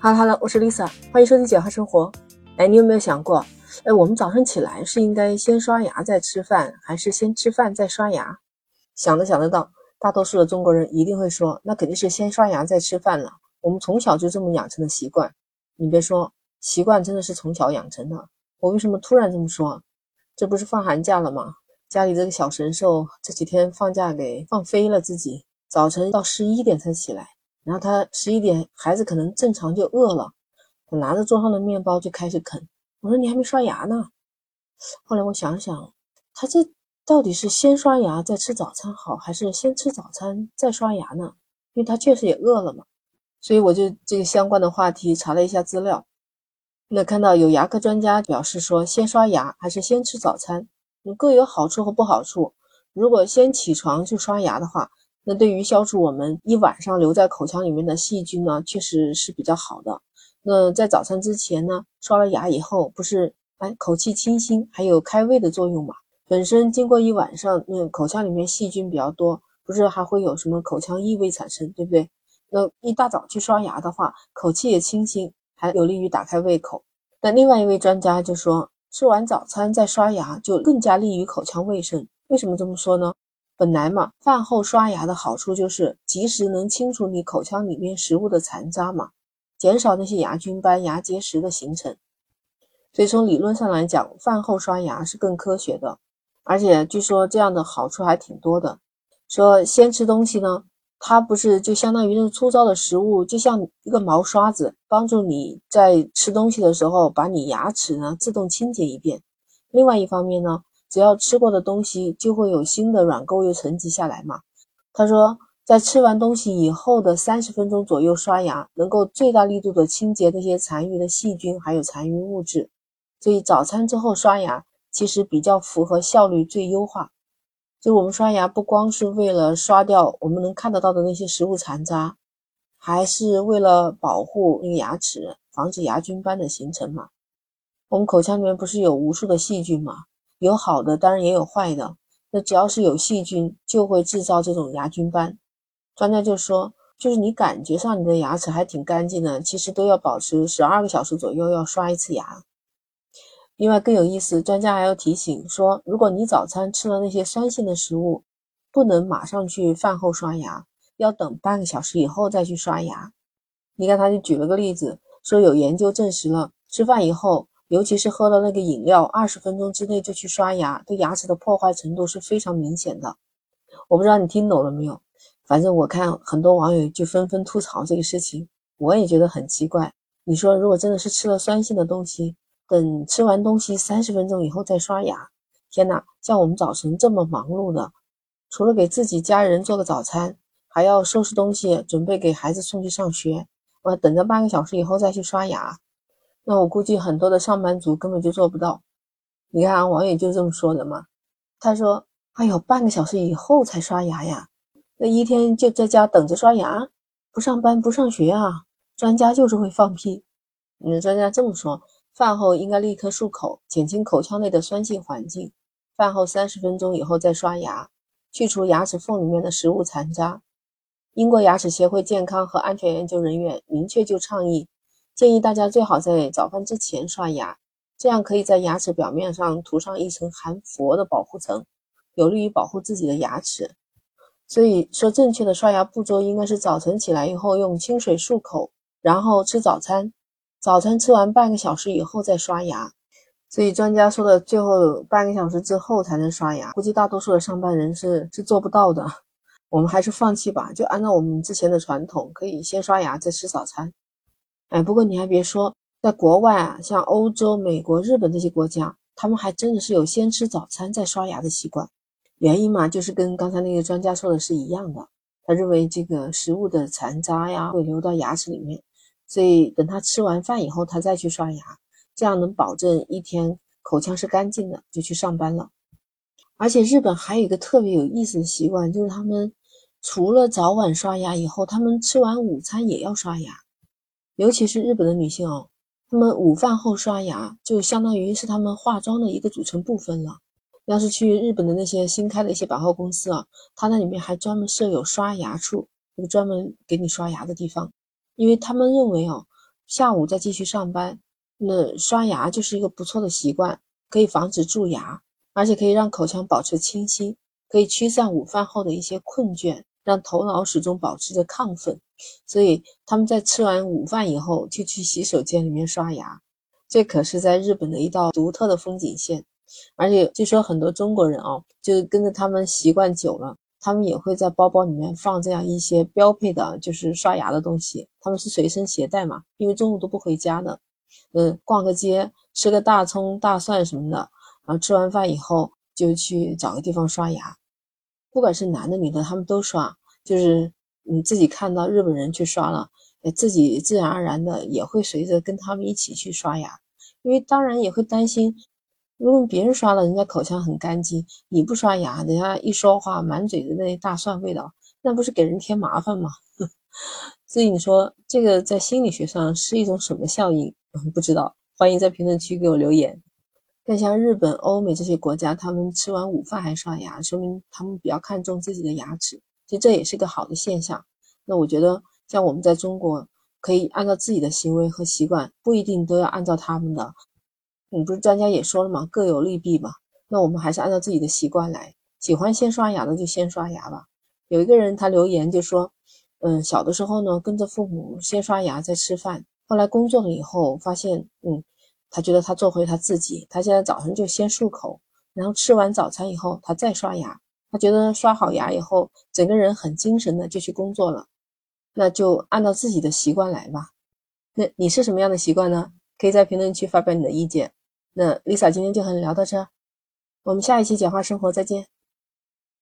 哈喽哈喽，我是 Lisa，欢迎收听简化生活。哎，你有没有想过，哎，我们早上起来是应该先刷牙再吃饭，还是先吃饭再刷牙？想都想得到，大多数的中国人一定会说，那肯定是先刷牙再吃饭了。我们从小就这么养成的习惯。你别说，习惯真的是从小养成的。我为什么突然这么说？这不是放寒假了吗？家里这个小神兽这几天放假给放飞了自己，早晨到十一点才起来。然后他十一点，孩子可能正常就饿了，他拿着桌上的面包就开始啃。我说你还没刷牙呢。后来我想想，他这到底是先刷牙再吃早餐好，还是先吃早餐再刷牙呢？因为他确实也饿了嘛。所以我就这个相关的话题查了一下资料，那看到有牙科专家表示说，先刷牙还是先吃早餐，各有好处和不好处。如果先起床就刷牙的话，那对于消除我们一晚上留在口腔里面的细菌呢，确实是比较好的。那在早餐之前呢，刷了牙以后，不是哎口气清新，还有开胃的作用嘛？本身经过一晚上，那口腔里面细菌比较多，不是还会有什么口腔异味产生，对不对？那一大早去刷牙的话，口气也清新，还有利于打开胃口。那另外一位专家就说，吃完早餐再刷牙就更加利于口腔卫生。为什么这么说呢？本来嘛，饭后刷牙的好处就是及时能清除你口腔里面食物的残渣嘛，减少那些牙菌斑、牙结石的形成。所以从理论上来讲，饭后刷牙是更科学的。而且据说这样的好处还挺多的。说先吃东西呢，它不是就相当于那个粗糙的食物，就像一个毛刷子，帮助你在吃东西的时候把你牙齿呢自动清洁一遍。另外一方面呢。只要吃过的东西就会有新的软垢又沉积下来嘛。他说，在吃完东西以后的三十分钟左右刷牙，能够最大力度的清洁那些残余的细菌还有残余物质。所以早餐之后刷牙其实比较符合效率最优化。就我们刷牙不光是为了刷掉我们能看得到的那些食物残渣，还是为了保护那个牙齿，防止牙菌斑的形成嘛。我们口腔里面不是有无数的细菌嘛？有好的，当然也有坏的。那只要是有细菌，就会制造这种牙菌斑。专家就说，就是你感觉上你的牙齿还挺干净的，其实都要保持十二个小时左右要刷一次牙。另外更有意思，专家还要提醒说，如果你早餐吃了那些酸性的食物，不能马上去饭后刷牙，要等半个小时以后再去刷牙。你看，他就举了个例子，说有研究证实了，吃饭以后。尤其是喝了那个饮料，二十分钟之内就去刷牙，对牙齿的破坏程度是非常明显的。我不知道你听懂了没有？反正我看很多网友就纷纷吐槽这个事情，我也觉得很奇怪。你说如果真的是吃了酸性的东西，等吃完东西三十分钟以后再刷牙，天哪！像我们早晨这么忙碌的，除了给自己家人做个早餐，还要收拾东西，准备给孩子送去上学，我等着半个小时以后再去刷牙。那我估计很多的上班族根本就做不到。你看网友就这么说的嘛，他说：“哎呦，半个小时以后才刷牙呀，那一天就在家等着刷牙，不上班不上学啊？”专家就是会放屁。嗯，专家这么说，饭后应该立刻漱口，减轻口腔内的酸性环境。饭后三十分钟以后再刷牙，去除牙齿缝里面的食物残渣。英国牙齿协会健康和安全研究人员明确就倡议。建议大家最好在早饭之前刷牙，这样可以在牙齿表面上涂上一层含氟的保护层，有利于保护自己的牙齿。所以说，正确的刷牙步骤应该是早晨起来以后用清水漱口，然后吃早餐，早餐吃完半个小时以后再刷牙。所以专家说的最后半个小时之后才能刷牙，估计大多数的上班人是是做不到的。我们还是放弃吧，就按照我们之前的传统，可以先刷牙再吃早餐。哎，不过你还别说，在国外啊，像欧洲、美国、日本这些国家，他们还真的是有先吃早餐再刷牙的习惯。原因嘛，就是跟刚才那个专家说的是一样的。他认为这个食物的残渣呀会流到牙齿里面，所以等他吃完饭以后，他再去刷牙，这样能保证一天口腔是干净的，就去上班了。而且日本还有一个特别有意思的习惯，就是他们除了早晚刷牙以后，他们吃完午餐也要刷牙。尤其是日本的女性哦，她们午饭后刷牙就相当于是她们化妆的一个组成部分了。要是去日本的那些新开的一些百货公司啊，它那里面还专门设有刷牙处，一个专门给你刷牙的地方，因为他们认为哦，下午再继续上班。那刷牙就是一个不错的习惯，可以防止蛀牙，而且可以让口腔保持清晰，可以驱散午饭后的一些困倦，让头脑始终保持着亢奋。所以他们在吃完午饭以后就去洗手间里面刷牙，这可是在日本的一道独特的风景线。而且据说很多中国人啊，就跟着他们习惯久了，他们也会在包包里面放这样一些标配的，就是刷牙的东西。他们是随身携带嘛，因为中午都不回家的。嗯，逛个街，吃个大葱、大蒜什么的，然后吃完饭以后就去找个地方刷牙。不管是男的女的，他们都刷。就是你自己看到日本人去刷了，自己自然而然的也会随着跟他们一起去刷牙，因为当然也会担心。如果别人刷了，人家口腔很干净，你不刷牙，人家一说话满嘴的那些大蒜味道，那不是给人添麻烦吗？所以你说这个在心理学上是一种什么效应？不知道，欢迎在评论区给我留言。但像日本、欧美这些国家，他们吃完午饭还刷牙，说明他们比较看重自己的牙齿，其实这也是一个好的现象。那我觉得，像我们在中国，可以按照自己的行为和习惯，不一定都要按照他们的。你不是专家也说了吗？各有利弊嘛。那我们还是按照自己的习惯来。喜欢先刷牙的就先刷牙吧。有一个人他留言就说，嗯，小的时候呢跟着父母先刷牙再吃饭，后来工作了以后发现，嗯，他觉得他做回他自己。他现在早上就先漱口，然后吃完早餐以后他再刷牙。他觉得刷好牙以后整个人很精神的就去工作了。那就按照自己的习惯来吧。那你是什么样的习惯呢？可以在评论区发表你的意见。那 Lisa 今天就和你聊到这，我们下一期简化生活再见。